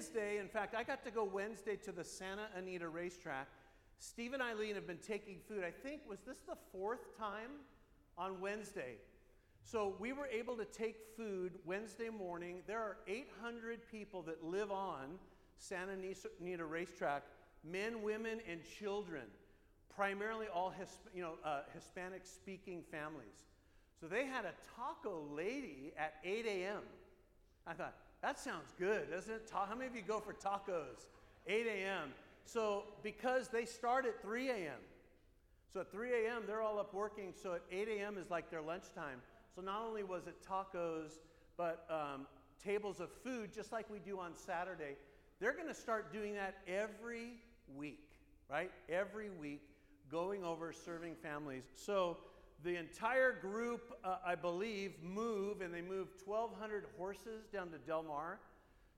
Wednesday, in fact, I got to go Wednesday to the Santa Anita racetrack. Steve and Eileen have been taking food. I think, was this the fourth time on Wednesday? So we were able to take food Wednesday morning. There are 800 people that live on Santa Anita racetrack men, women, and children, primarily all you know, uh, Hispanic speaking families. So they had a taco lady at 8 a.m. I thought, that sounds good, doesn't it? How many of you go for tacos? 8 a.m. So because they start at 3 a.m. So at 3 a.m., they're all up working. So at 8 a.m. is like their lunchtime. So not only was it tacos, but um, tables of food, just like we do on Saturday. They're going to start doing that every week, right? Every week, going over serving families. So the entire group, uh, I believe, move, and they move 1,200 horses down to Del Mar.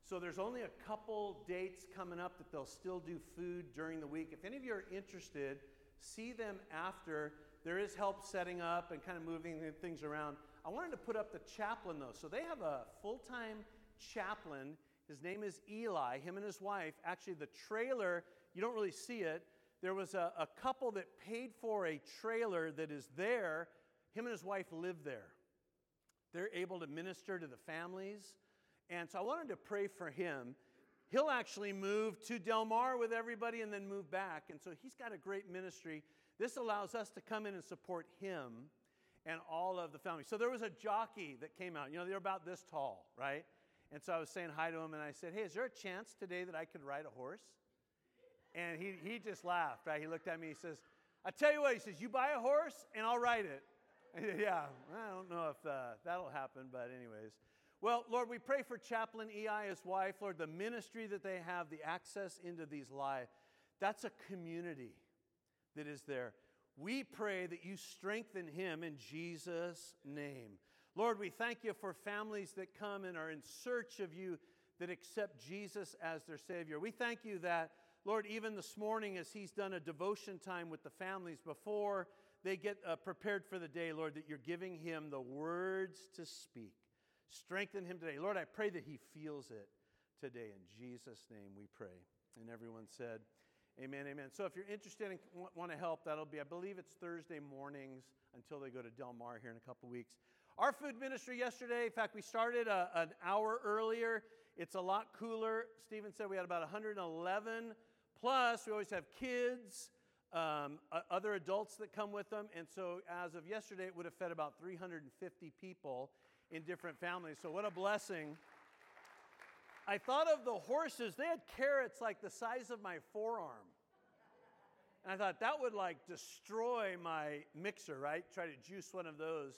So there's only a couple dates coming up that they'll still do food during the week. If any of you are interested, see them after. There is help setting up and kind of moving things around. I wanted to put up the chaplain though. So they have a full time chaplain. His name is Eli, him and his wife. Actually, the trailer, you don't really see it. There was a, a couple that paid for a trailer that is there. Him and his wife live there. They're able to minister to the families. And so I wanted to pray for him. He'll actually move to Del Mar with everybody and then move back. And so he's got a great ministry. This allows us to come in and support him and all of the family. So there was a jockey that came out. You know, they're about this tall, right? And so I was saying hi to him and I said, Hey, is there a chance today that I could ride a horse? And he, he just laughed, right? He looked at me, he says, I tell you what, he says, You buy a horse and I'll ride it. Yeah, I don't know if uh, that'll happen, but, anyways. Well, Lord, we pray for Chaplain Eli, his wife, Lord, the ministry that they have, the access into these lives. That's a community that is there. We pray that you strengthen him in Jesus' name. Lord, we thank you for families that come and are in search of you, that accept Jesus as their Savior. We thank you that, Lord, even this morning, as he's done a devotion time with the families before they get uh, prepared for the day, Lord, that you're giving him the words to speak. Strengthen him today. Lord, I pray that he feels it today. In Jesus' name we pray. And everyone said, Amen, amen. So if you're interested and want to help, that'll be, I believe it's Thursday mornings until they go to Del Mar here in a couple weeks. Our food ministry yesterday, in fact, we started a, an hour earlier. It's a lot cooler. Stephen said we had about 111. Plus, we always have kids, um, other adults that come with them. And so as of yesterday, it would have fed about 350 people in different families. So what a blessing. I thought of the horses, they had carrots like the size of my forearm. And I thought that would like destroy my mixer, right? Try to juice one of those.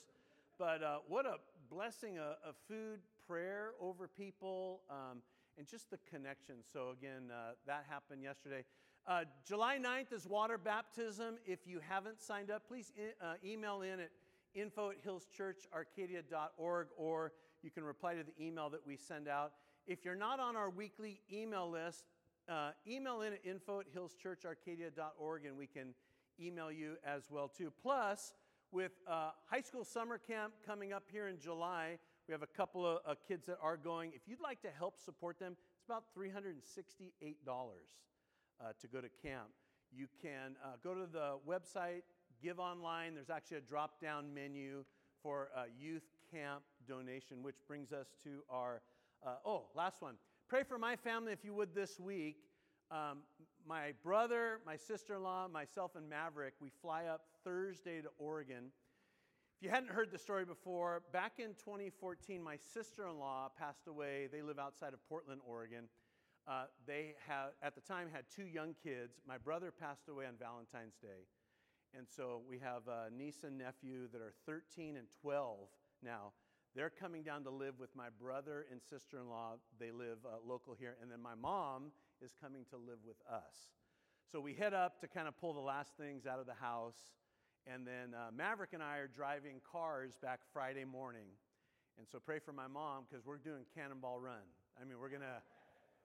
But uh, what a blessing of, food, prayer over people, um, and just the connection. So, again, uh, that happened yesterday. Uh, July 9th is water baptism. If you haven't signed up, please uh, email in at info at hillschurcharcadia.org, or you can reply to the email that we send out. If you're not on our weekly email list, uh, email in at info at hillschurcharcadia.org and we can email you as well too. Plus, with uh, high school summer camp coming up here in July, we have a couple of uh, kids that are going. If you'd like to help support them, it's about $368 uh, to go to camp. You can uh, go to the website, give online. There's actually a drop down menu for youth camp donation, which brings us to our uh, oh, last one. Pray for my family if you would this week. Um, my brother, my sister in law, myself, and Maverick, we fly up Thursday to Oregon. If you hadn't heard the story before, back in 2014, my sister in law passed away. They live outside of Portland, Oregon. Uh, they at the time had two young kids. My brother passed away on Valentine's Day. And so we have a niece and nephew that are 13 and 12 now. They're coming down to live with my brother and sister in law. They live uh, local here. And then my mom is coming to live with us. So we head up to kind of pull the last things out of the house. And then uh, Maverick and I are driving cars back Friday morning. And so pray for my mom because we're doing Cannonball Run. I mean, we're going to.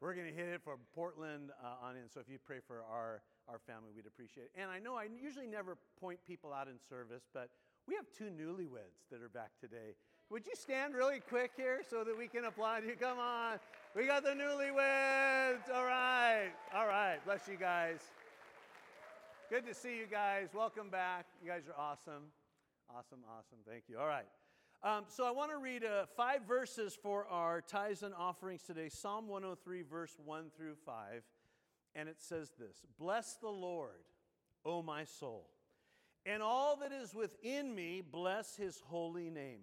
We're to hit it for Portland uh, on in. So if you pray for our, our family, we'd appreciate it. And I know I usually never point people out in service, but we have two newlyweds that are back today. Would you stand really quick here so that we can applaud you? Come on. We got the newlyweds. All right. All right. Bless you guys. Good to see you guys. Welcome back. You guys are awesome. Awesome, awesome. Thank you. All right. Um, so I want to read uh, five verses for our tithes and offerings today Psalm 103, verse 1 through 5. And it says this Bless the Lord, O my soul, and all that is within me, bless his holy name.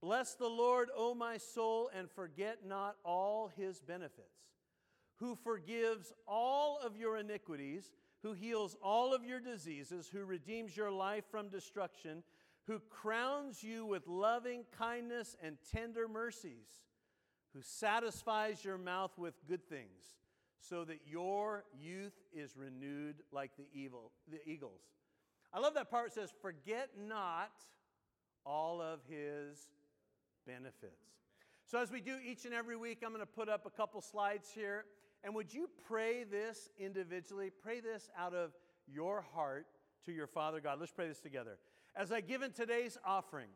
Bless the Lord, O my soul, and forget not all his benefits, who forgives all of your iniquities, who heals all of your diseases, who redeems your life from destruction, who crowns you with loving kindness and tender mercies, who satisfies your mouth with good things, so that your youth is renewed like the evil the eagles. I love that part. It says, Forget not all of his benefits. So, as we do each and every week, I'm going to put up a couple slides here. And would you pray this individually? Pray this out of your heart to your Father God. Let's pray this together. As I give in today's offering,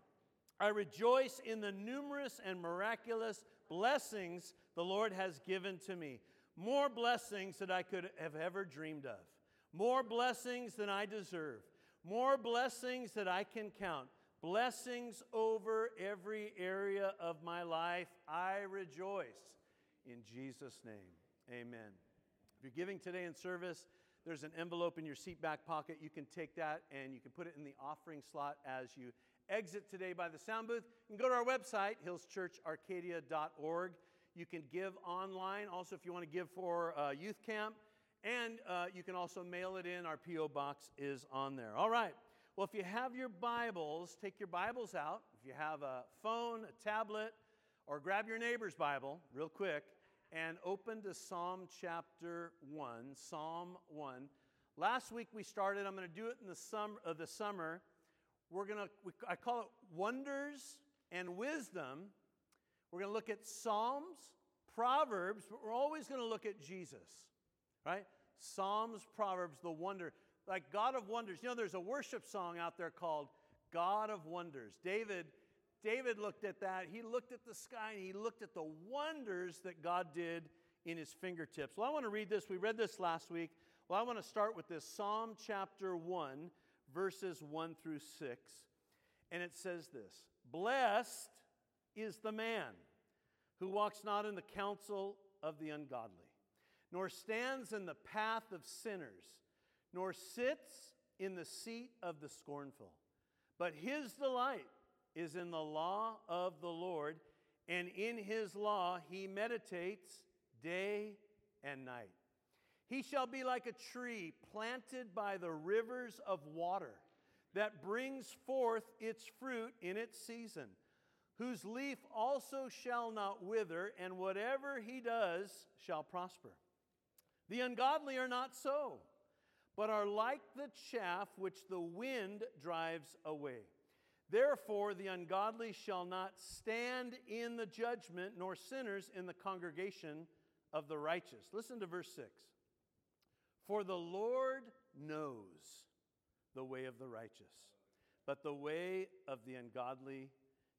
I rejoice in the numerous and miraculous blessings the Lord has given to me. More blessings than I could have ever dreamed of. More blessings than I deserve. More blessings that I can count blessings over every area of my life. I rejoice in Jesus' name. Amen. If you're giving today in service, there's an envelope in your seat back pocket. You can take that and you can put it in the offering slot as you exit today by the sound booth. You can go to our website, hillschurcharcadia.org. You can give online. Also, if you want to give for uh, youth camp, and uh, you can also mail it in. Our P.O. box is on there. All right. Well, if you have your Bibles, take your Bibles out. If you have a phone, a tablet, or grab your neighbor's Bible real quick and open to Psalm chapter 1. Psalm 1. Last week we started, I'm going to do it in the, sum, uh, the summer. We're going to, I call it Wonders and Wisdom. We're going to look at Psalms, Proverbs, but we're always going to look at Jesus, right? Psalms, Proverbs, the wonder like God of wonders. You know, there's a worship song out there called God of Wonders. David, David looked at that. He looked at the sky and he looked at the wonders that God did in his fingertips. Well, I want to read this. We read this last week. Well, I want to start with this Psalm chapter 1, verses 1 through 6. And it says this Blessed is the man who walks not in the counsel of the ungodly, nor stands in the path of sinners nor sits in the seat of the scornful. But his delight is in the law of the Lord, and in his law he meditates day and night. He shall be like a tree planted by the rivers of water that brings forth its fruit in its season, whose leaf also shall not wither, and whatever he does shall prosper. The ungodly are not so but are like the chaff which the wind drives away. Therefore, the ungodly shall not stand in the judgment, nor sinners in the congregation of the righteous. Listen to verse 6. For the Lord knows the way of the righteous, but the way of the ungodly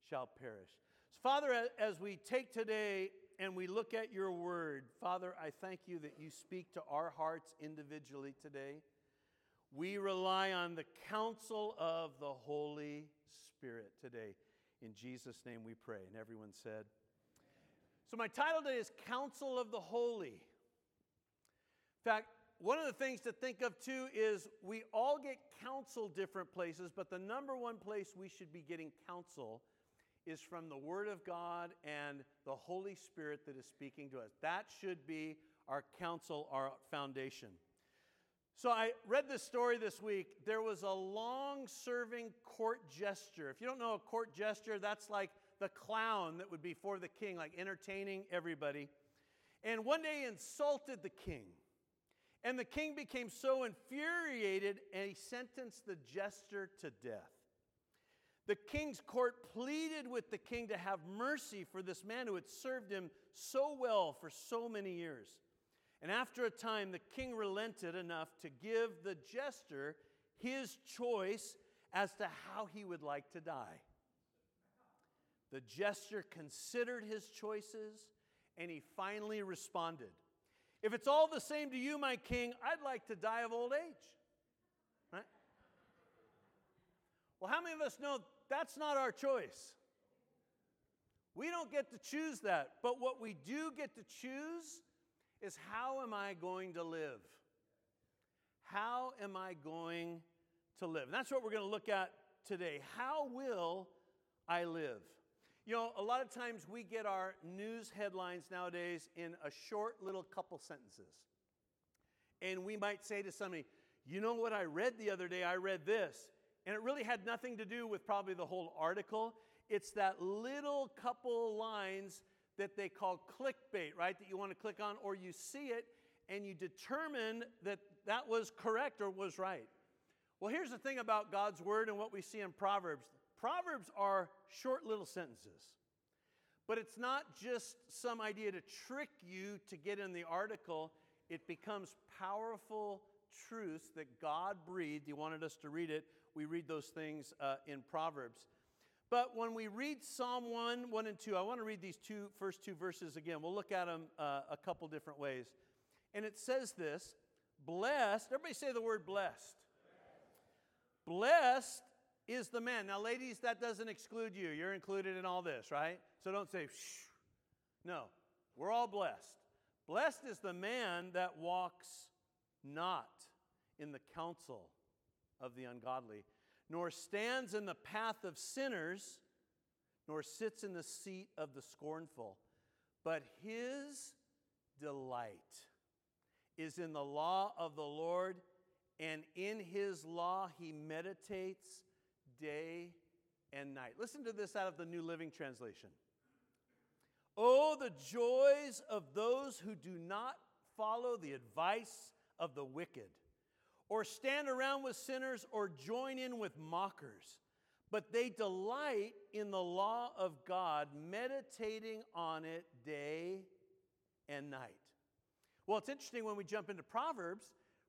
shall perish. So Father, as we take today and we look at your word, Father, I thank you that you speak to our hearts individually today. We rely on the counsel of the Holy Spirit today. In Jesus' name we pray. And everyone said, So, my title today is Counsel of the Holy. In fact, one of the things to think of too is we all get counsel different places, but the number one place we should be getting counsel is from the Word of God and the Holy Spirit that is speaking to us. That should be our counsel, our foundation. So I read this story this week. There was a long serving court jester. If you don't know a court jester, that's like the clown that would be for the king, like entertaining everybody. And one day insulted the king. And the king became so infuriated and he sentenced the jester to death. The king's court pleaded with the king to have mercy for this man who had served him so well for so many years. And after a time, the king relented enough to give the jester his choice as to how he would like to die. The jester considered his choices, And he finally responded If it's all the same to you, my king, I'd like to die of old age. Right? Well, how many of us know that's not our choice? We don't get to choose that. But what we do get to choose is how am I going to live? How am I going to live? And that's what we're going to look at today. How will I live? You know, a lot of times we get our news headlines nowadays in a short little couple sentences. And we might say to somebody, You know what I read the other day? I read this. And it really had nothing to do with probably the whole article. It's that little couple lines that they call clickbait, right? That you want to click on, or you see it and you determine that that was correct or was right. Well, here's the thing about God's word and what we see in Proverbs Proverbs are short little sentences. But it's not just some idea to trick you to get in the article, it becomes powerful truths that God breathed. He wanted us to read it. We read those things uh, in Proverbs. But when we read Psalm 1, 1 and 2, I want to read these two first two verses again. We'll look at them uh, a couple different ways. And it says this Blessed, everybody say the word blessed. Blessed is the man. Now, ladies, that doesn't exclude you. You're included in all this, right? So don't say, shh. No, we're all blessed. Blessed is the man that walks not in the counsel of the ungodly, nor stands in the path of sinners, nor sits in the seat of the scornful. But his delight is in the law of the Lord, and in his law he meditates day and night. Listen to this out of the New Living Translation. Oh, the joys of those who do not follow the advice of the wicked, or stand around with sinners, or join in with mockers, but they delight in the law of God, meditating on it day and night. Well, it's interesting when we jump into Proverbs.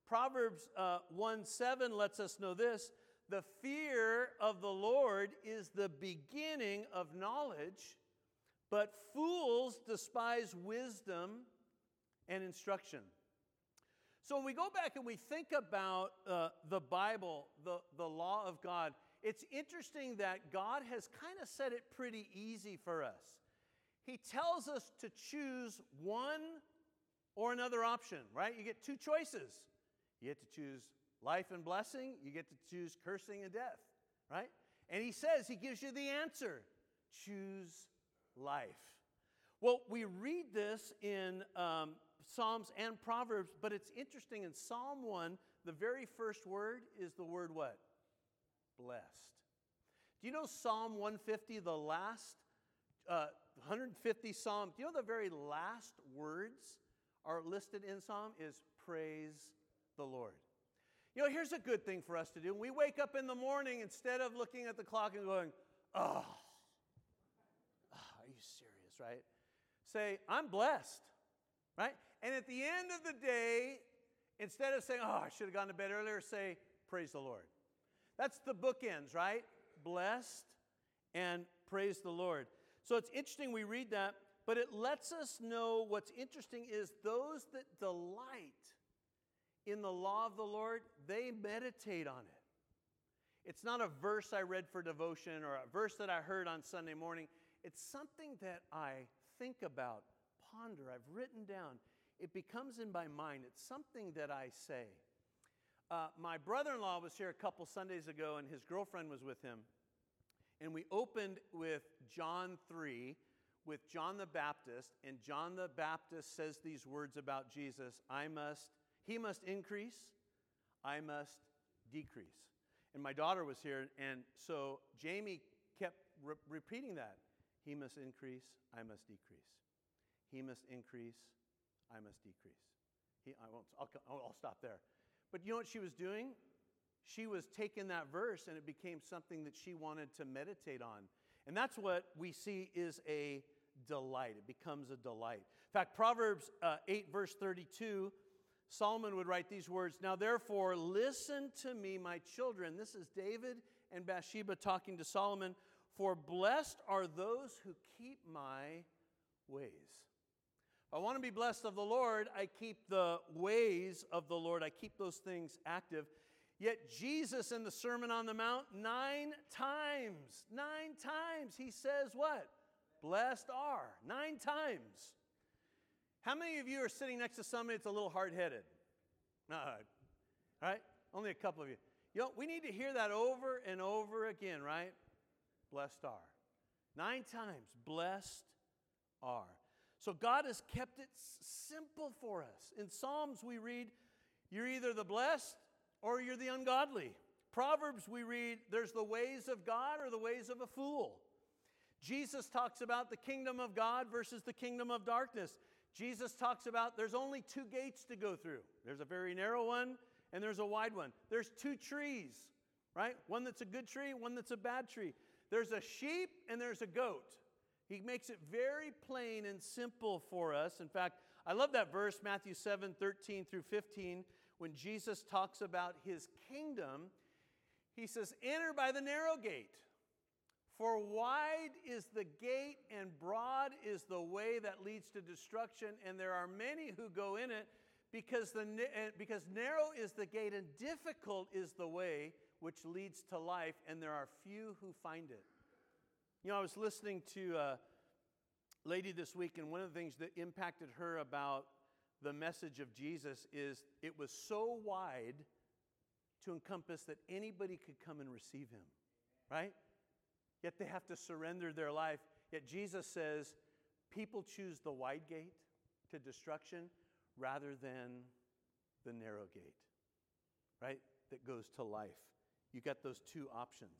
Proverbs uh, 1 7 lets us know this the fear of the Lord is the beginning of knowledge, but fools despise wisdom and instruction. So when we go back and we think about uh, the Bible, the, the law of God, it's interesting that God has kind of set it pretty easy for us. He tells us to choose one or another option, right? You get two choices. You get to choose life and blessing, you get to choose cursing and death, right? And he says, he gives you the answer choose life. Well, we read this in um, Psalms and Proverbs, but it's interesting. In Psalm 1, the very first word is the word what? Blessed. Do you know Psalm 150, the last uh, 150 Psalm? Do you know the very last words are listed in Psalm is praise the Lord. You know, here's a good thing for us to do. We wake up in the morning instead of looking at the clock and going, oh, oh are you serious, right? Say, I'm blessed, right? And at the end of the day, instead of saying, oh, I should have gone to bed earlier, say, praise the Lord. That's the bookends, right? Blessed and praise the Lord. So it's interesting we read that, but it lets us know what's interesting is those that delight in the law of the Lord, they meditate on it. It's not a verse I read for devotion or a verse that I heard on Sunday morning. It's something that I think about, ponder, I've written down. It becomes in my mind. It's something that I say. Uh, my brother in law was here a couple Sundays ago, and his girlfriend was with him. And we opened with John 3 with John the Baptist. And John the Baptist says these words about Jesus I must he must increase, I must decrease. And my daughter was here, and so Jamie kept re- repeating that. He must increase, I must decrease. He must increase, I must decrease. He, I won't, I'll, I'll stop there. But you know what she was doing? She was taking that verse and it became something that she wanted to meditate on. And that's what we see is a delight. It becomes a delight. In fact, Proverbs uh, 8, verse 32 Solomon would write these words Now, therefore, listen to me, my children. This is David and Bathsheba talking to Solomon. For blessed are those who keep my ways. I want to be blessed of the Lord. I keep the ways of the Lord. I keep those things active. Yet Jesus in the Sermon on the Mount, nine times, nine times, he says what? Blessed are. Nine times. How many of you are sitting next to somebody that's a little hard headed? All right? Only a couple of you. You know, we need to hear that over and over again, right? Blessed are. Nine times, blessed are. So God has kept it simple for us. In Psalms, we read, You're either the blessed or you're the ungodly. Proverbs, we read, There's the ways of God or the ways of a fool. Jesus talks about the kingdom of God versus the kingdom of darkness. Jesus talks about there's only two gates to go through there's a very narrow one and there's a wide one. There's two trees, right? One that's a good tree, one that's a bad tree. There's a sheep and there's a goat. He makes it very plain and simple for us. In fact, I love that verse, Matthew 7 13 through 15, when Jesus talks about his kingdom. He says, Enter by the narrow gate. For wide is the gate and broad is the way that leads to destruction, and there are many who go in it because, the, eh, because narrow is the gate and difficult is the way which leads to life, and there are few who find it. You know, I was listening to a lady this week, and one of the things that impacted her about the message of Jesus is it was so wide to encompass that anybody could come and receive him, right? Yet they have to surrender their life. Yet Jesus says people choose the wide gate to destruction rather than the narrow gate, right? That goes to life. You got those two options.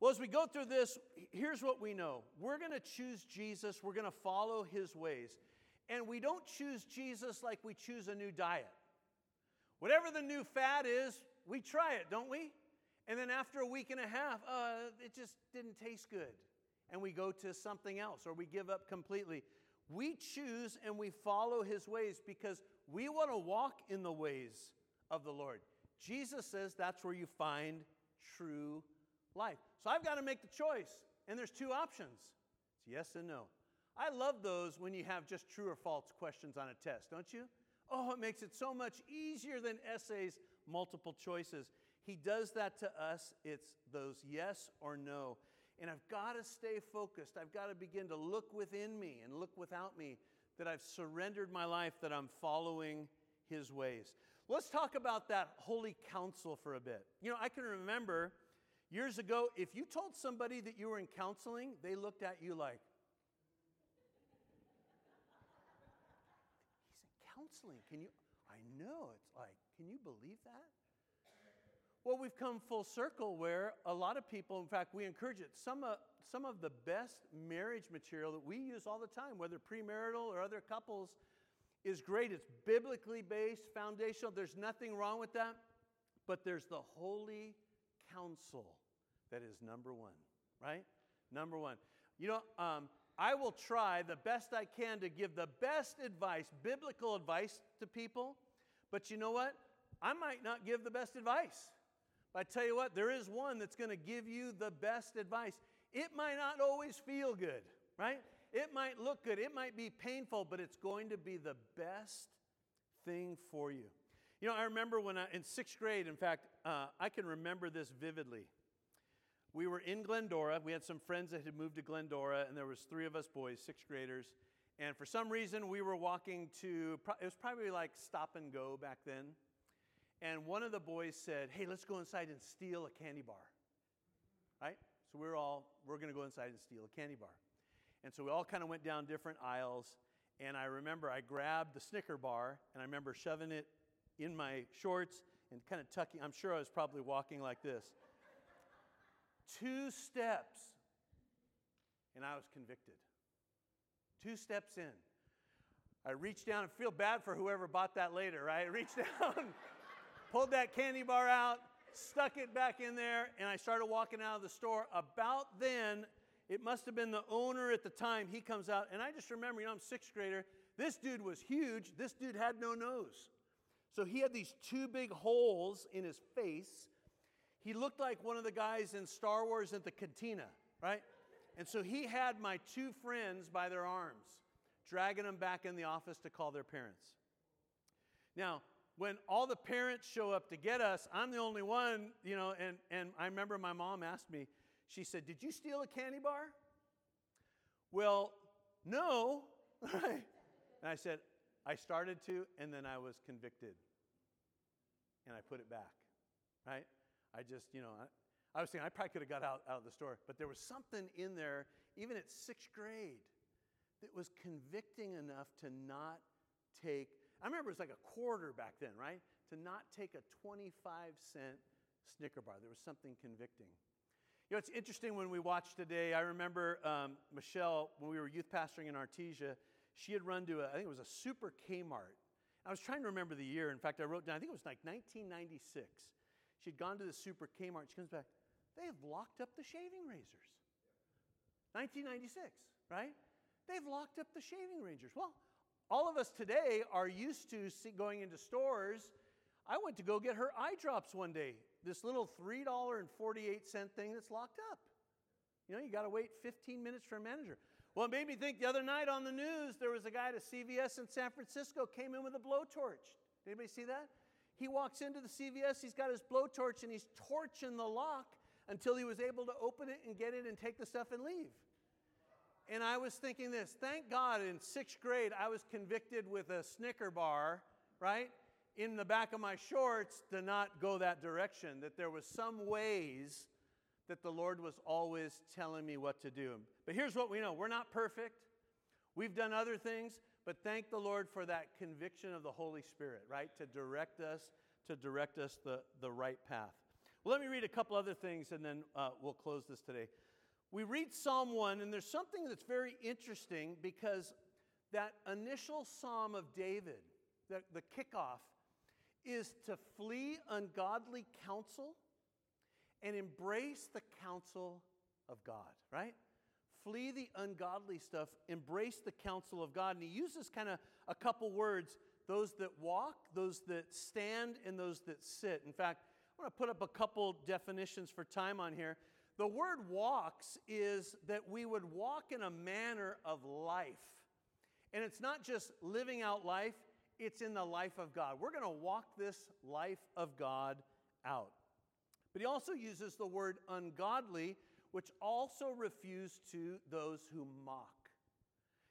Well, as we go through this, here's what we know we're going to choose Jesus, we're going to follow his ways. And we don't choose Jesus like we choose a new diet. Whatever the new fad is, we try it, don't we? And then after a week and a half, uh, it just didn't taste good. And we go to something else or we give up completely. We choose and we follow his ways because we want to walk in the ways of the Lord. Jesus says that's where you find true life. So I've got to make the choice. And there's two options it's yes and no. I love those when you have just true or false questions on a test, don't you? Oh, it makes it so much easier than essays, multiple choices. He does that to us. It's those yes or no. And I've got to stay focused. I've got to begin to look within me and look without me that I've surrendered my life, that I'm following His ways. Let's talk about that holy counsel for a bit. You know, I can remember years ago, if you told somebody that you were in counseling, they looked at you like, He's in counseling. Can you? I know. It's like, can you believe that? Well, we've come full circle where a lot of people, in fact, we encourage it. Some, uh, some of the best marriage material that we use all the time, whether premarital or other couples, is great. It's biblically based, foundational. There's nothing wrong with that. But there's the holy counsel that is number one, right? Number one. You know, um, I will try the best I can to give the best advice, biblical advice to people. But you know what? I might not give the best advice. But I tell you what, there is one that's going to give you the best advice. It might not always feel good, right? It might look good, it might be painful, but it's going to be the best thing for you. You know, I remember when I, in sixth grade, in fact, uh, I can remember this vividly. We were in Glendora. We had some friends that had moved to Glendora, and there was three of us boys, sixth graders. And for some reason, we were walking to, it was probably like stop and go back then and one of the boys said, Hey, let's go inside and steal a candy bar. Right? So we are all, we're going to go inside and steal a candy bar. And so we all kind of went down different aisles. And I remember I grabbed the Snicker bar and I remember shoving it in my shorts and kind of tucking. I'm sure I was probably walking like this. Two steps, and I was convicted. Two steps in. I reached down and feel bad for whoever bought that later, right? I reached down pulled that candy bar out, stuck it back in there, and I started walking out of the store. About then, it must have been the owner at the time. He comes out, and I just remember, you know, I'm sixth grader. This dude was huge. This dude had no nose. So he had these two big holes in his face. He looked like one of the guys in Star Wars at the cantina, right? And so he had my two friends by their arms, dragging them back in the office to call their parents. Now, when all the parents show up to get us, I'm the only one, you know, and, and I remember my mom asked me, she said, Did you steal a candy bar? Well, no. and I said, I started to, and then I was convicted. And I put it back, right? I just, you know, I, I was thinking I probably could have got out, out of the store, but there was something in there, even at sixth grade, that was convicting enough to not take, I remember it was like a quarter back then, right? To not take a 25 cent Snicker bar. There was something convicting. You know, it's interesting when we watch today. I remember um, Michelle, when we were youth pastoring in Artesia, she had run to, a, I think it was a super Kmart. I was trying to remember the year. In fact, I wrote down, I think it was like 1996. She'd gone to the super Kmart. She comes back, they have locked up the shaving razors. 1996, right? They've locked up the shaving razors. Well, all of us today are used to going into stores. I went to go get her eye drops one day, this little $3.48 thing that's locked up. You know, you got to wait 15 minutes for a manager. Well, it made me think the other night on the news, there was a guy at a CVS in San Francisco came in with a blowtorch. Did anybody see that? He walks into the CVS, he's got his blowtorch, and he's torching the lock until he was able to open it and get it and take the stuff and leave. And I was thinking this thank God in sixth grade I was convicted with a Snicker bar, right, in the back of my shorts to not go that direction, that there was some ways that the Lord was always telling me what to do. But here's what we know we're not perfect, we've done other things, but thank the Lord for that conviction of the Holy Spirit, right, to direct us, to direct us the, the right path. Well, let me read a couple other things and then uh, we'll close this today. We read Psalm 1, and there's something that's very interesting because that initial psalm of David, the, the kickoff, is to flee ungodly counsel and embrace the counsel of God, right? Flee the ungodly stuff, embrace the counsel of God. And he uses kind of a couple words those that walk, those that stand, and those that sit. In fact, I want to put up a couple definitions for time on here. The word walks is that we would walk in a manner of life. And it's not just living out life, it's in the life of God. We're going to walk this life of God out. But he also uses the word ungodly, which also refuse to those who mock.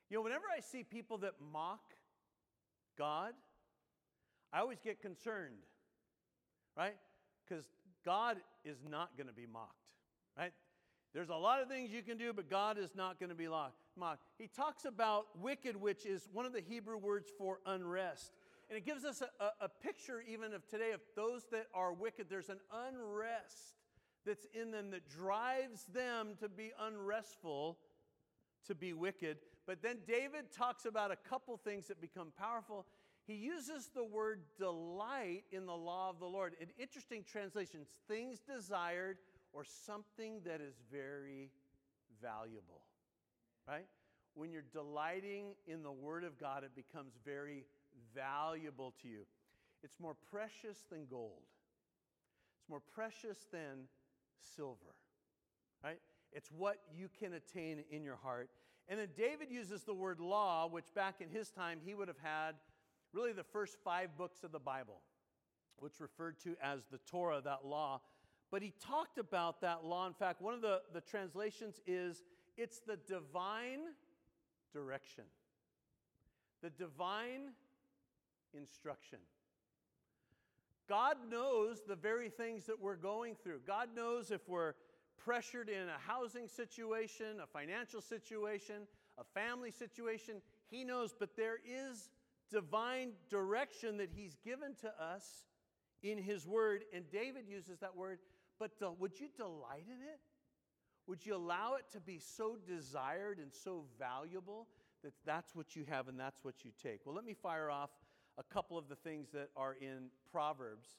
You know, whenever I see people that mock God, I always get concerned, right? because God is not going to be mocked, right? There's a lot of things you can do, but God is not going to be mocked. He talks about wicked, which is one of the Hebrew words for unrest. And it gives us a, a, a picture even of today of those that are wicked. There's an unrest that's in them that drives them to be unrestful, to be wicked. But then David talks about a couple things that become powerful he uses the word delight in the law of the Lord. In interesting translations, things desired or something that is very valuable, right? When you're delighting in the Word of God, it becomes very valuable to you. It's more precious than gold, it's more precious than silver, right? It's what you can attain in your heart. And then David uses the word law, which back in his time he would have had really the first five books of the Bible, which referred to as the Torah, that law. But he talked about that law. In fact, one of the, the translations is it's the divine direction, the divine instruction. God knows the very things that we're going through. God knows if we're pressured in a housing situation, a financial situation, a family situation. He knows, but there is divine direction that He's given to us in His Word. And David uses that word, but would you delight in it? Would you allow it to be so desired and so valuable that that's what you have and that's what you take? Well, let me fire off a couple of the things that are in Proverbs.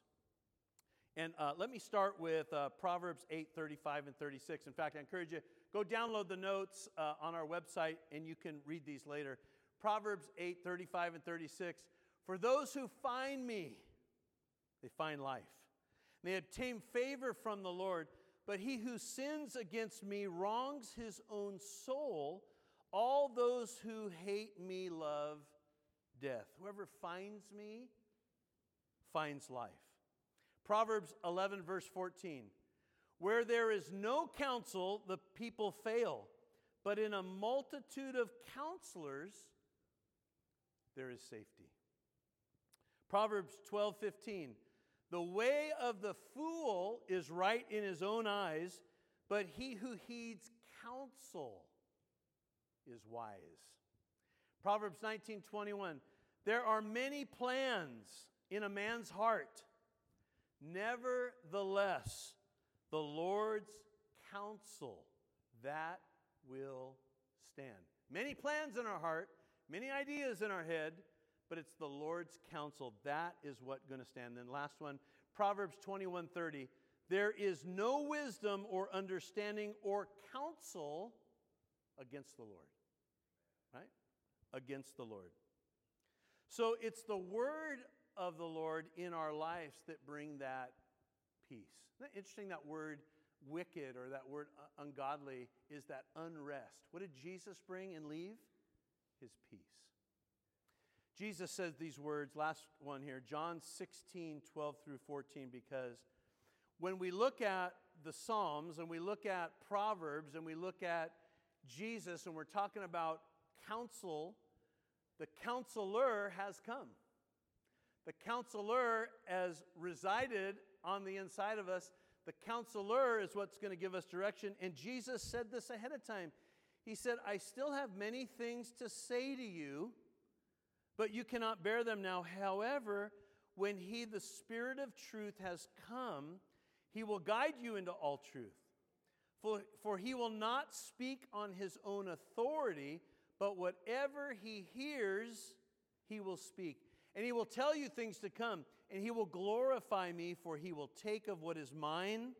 And uh, let me start with uh, Proverbs 8 35 and 36. In fact, I encourage you, go download the notes uh, on our website and you can read these later. Proverbs 8 35 and 36. For those who find me, they find life. They obtain favor from the Lord. But he who sins against me wrongs his own soul. All those who hate me love death. Whoever finds me finds life. Proverbs 11, verse 14. Where there is no counsel, the people fail, but in a multitude of counselors, there is safety. Proverbs 12, 15. The way of the fool is right in his own eyes, but he who heeds counsel is wise. Proverbs 19, 21. There are many plans in a man's heart. Nevertheless, the Lord's counsel that will stand. Many plans in our heart, many ideas in our head, but it's the Lord's counsel. That is what going to stand. Then last one, Proverbs 21:30. There is no wisdom or understanding or counsel against the Lord. Right? Against the Lord. So it's the word of the Lord in our lives that bring that peace. Isn't that interesting that word wicked or that word ungodly is that unrest. What did Jesus bring and leave? His peace. Jesus says these words, last one here, John 16, 12 through 14, because when we look at the Psalms and we look at Proverbs and we look at Jesus and we're talking about counsel, the counselor has come. The counselor has resided on the inside of us. The counselor is what's going to give us direction. And Jesus said this ahead of time. He said, I still have many things to say to you, but you cannot bear them now. However, when He, the Spirit of truth, has come, He will guide you into all truth. For, for He will not speak on His own authority, but whatever He hears, He will speak and he will tell you things to come, and he will glorify me, for he will take of what is mine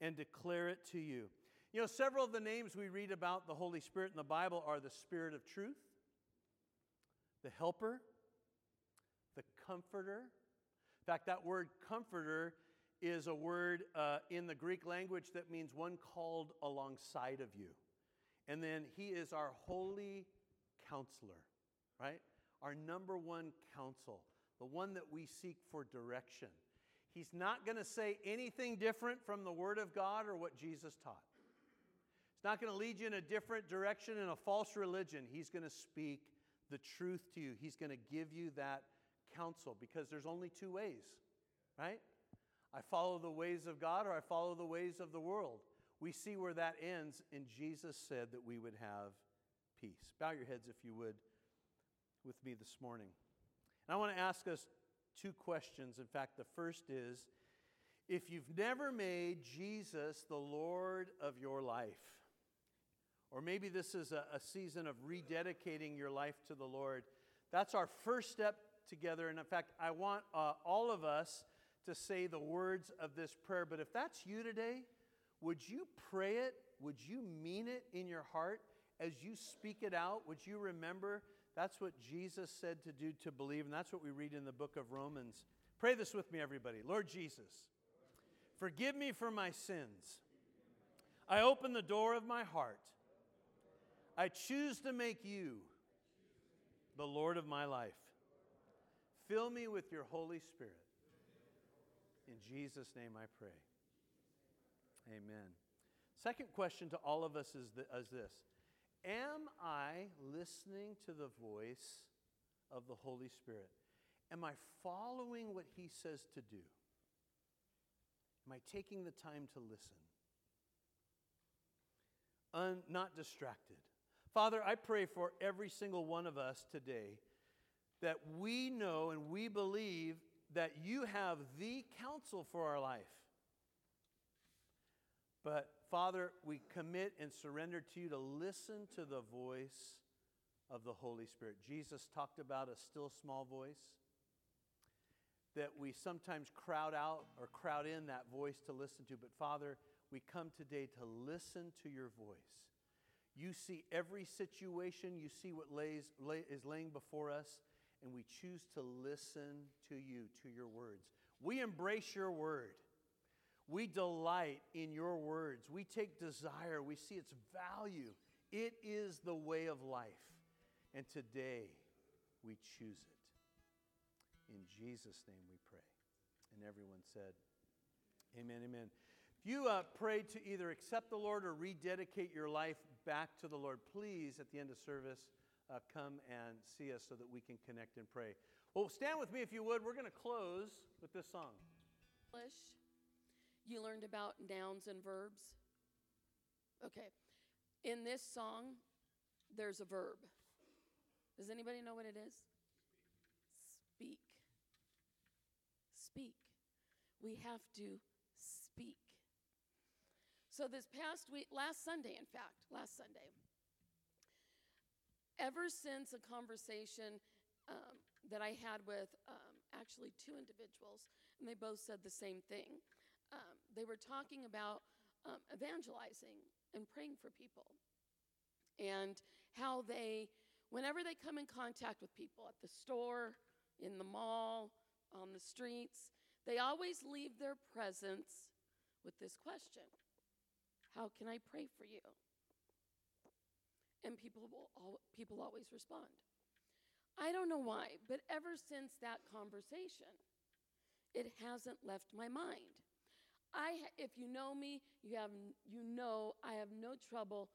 and declare it to you. You know, several of the names we read about the Holy Spirit in the Bible are the Spirit of truth, the Helper, the Comforter. In fact, that word comforter is a word uh, in the Greek language that means one called alongside of you. And then he is our holy counselor, right? our number one counsel, the one that we seek for direction. He's not going to say anything different from the Word of God or what Jesus taught. He's not going to lead you in a different direction in a false religion. He's going to speak the truth to you. He's going to give you that counsel because there's only two ways, right? I follow the ways of God or I follow the ways of the world. We see where that ends, and Jesus said that we would have peace. Bow your heads if you would with me this morning. And I want to ask us two questions. In fact, the first is if you've never made Jesus the Lord of your life, or maybe this is a, a, season of rededicating your life to the Lord, that's our first step together. And in fact, I want uh, all of us to say the words of this prayer. But if that's you today, would you pray it? Would you mean it in your heart? As you speak it out, would you remember that's what Jesus said to do to believe, and that's what we read in the book of Romans. Pray this with me, everybody. Lord Jesus, forgive me for my sins. I open the door of my heart. I choose to make you the Lord of my life. Fill me with your Holy Spirit. In Jesus' name I pray. Amen. Second question to all of us is, is this Am I listening to the voice of the Holy Spirit? Am I following what He says to do? Am I taking the time to listen? Un, not distracted. Father, I pray for every single one of us today that we know and we believe that you have the counsel for our life. But Father, we commit and surrender to you to listen to the voice of the Holy Spirit. Jesus talked about a still small voice that we sometimes crowd out or crowd in that voice to listen to. But Father, we come today to listen to your voice. You see every situation, you see what lays, lay, is laying before us, and we choose to listen to you, to your words. We embrace your word. We delight in your words. We take desire, we see its value It is the way of life. And today we choose it. In Jesus' name we pray. And everyone said, Amen, amen. If you uh, pray to either accept the Lord or rededicate your life back to the Lord, please, at the end of service, uh, come and see us so that we can connect and pray. Well, stand with me if you would. We're going to close with this song. English, you learned about nouns and verbs. Okay. In this song, there's a verb. Does anybody know what it is? Speak. Speak. We have to speak. So, this past week, last Sunday, in fact, last Sunday, ever since a conversation um, that I had with um, actually two individuals, and they both said the same thing. Um, they were talking about um, evangelizing and praying for people, and how they, whenever they come in contact with people at the store, in the mall, on the streets, they always leave their presence with this question How can I pray for you? And people, will al- people always respond. I don't know why, but ever since that conversation, it hasn't left my mind. I, if you know me, you, have, you know I have no trouble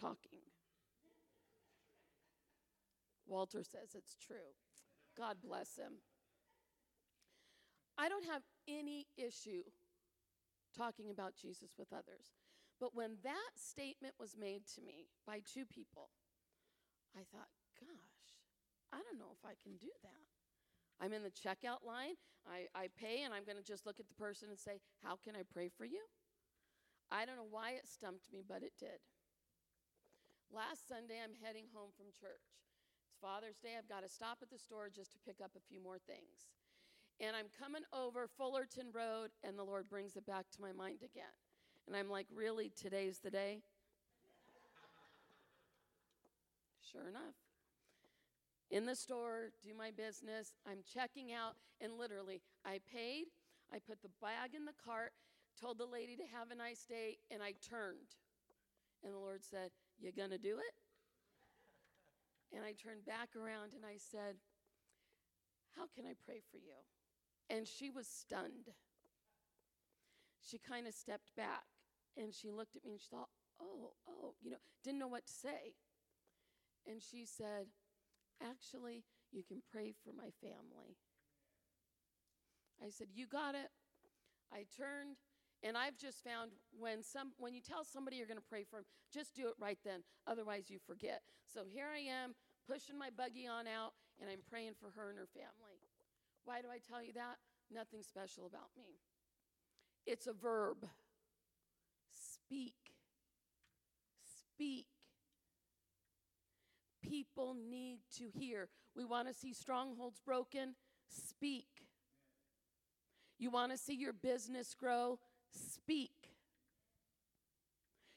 talking. Walter says it's true. God bless him. I don't have any issue talking about Jesus with others. But when that statement was made to me by two people, I thought, gosh, I don't know if I can do that. I'm in the checkout line, I, I pay, and I'm going to just look at the person and say, How can I pray for you? I don't know why it stumped me, but it did. Last Sunday, I'm heading home from church. It's Father's Day. I've got to stop at the store just to pick up a few more things. And I'm coming over Fullerton Road, and the Lord brings it back to my mind again. And I'm like, Really? Today's the day? sure enough in the store, do my business. I'm checking out, and literally, I paid, I put the bag in the cart, told the lady to have a nice day, and I turned. And the Lord said, You gonna do it? And I turned back around and I said, How can I pray for you? And she was stunned. She kind of stepped back and she looked at me and she thought, Oh, oh, you know, didn't know what to say. And she said, Actually, you can pray for my family. I said, You got it. I turned, and I've just found when some when you tell somebody you're going to pray for them, just do it right then. Otherwise, you forget. So here I am pushing my buggy on out, and I'm praying for her and her family. Why do I tell you that? Nothing special about me. It's a verb. Speak. Speak people need to hear. We want to see strongholds broken, speak. You want to see your business grow, speak.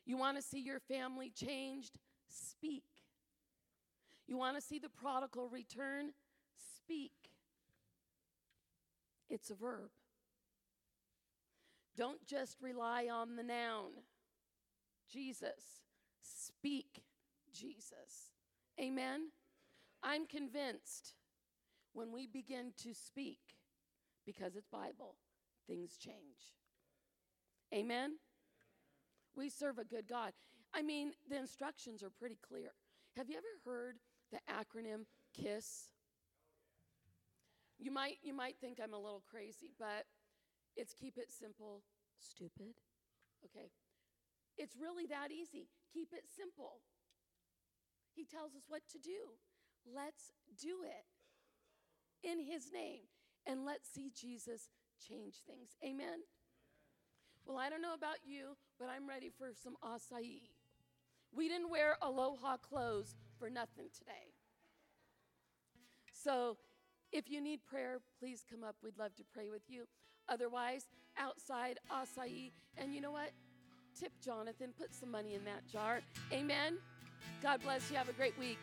You want to see your family changed, speak. You want to see the prodigal return, speak. It's a verb. Don't just rely on the noun. Jesus. Speak Jesus. Amen? I'm convinced when we begin to speak, because it's Bible, things change. Amen? We serve a good God. I mean, the instructions are pretty clear. Have you ever heard the acronym KISS? You might, you might think I'm a little crazy, but it's keep it simple, stupid. Okay? It's really that easy. Keep it simple. He tells us what to do. Let's do it in His name and let's see Jesus change things. Amen? Well, I don't know about you, but I'm ready for some acai. We didn't wear aloha clothes for nothing today. So if you need prayer, please come up. We'd love to pray with you. Otherwise, outside acai. And you know what? Tip Jonathan, put some money in that jar. Amen. God bless you. Have a great week.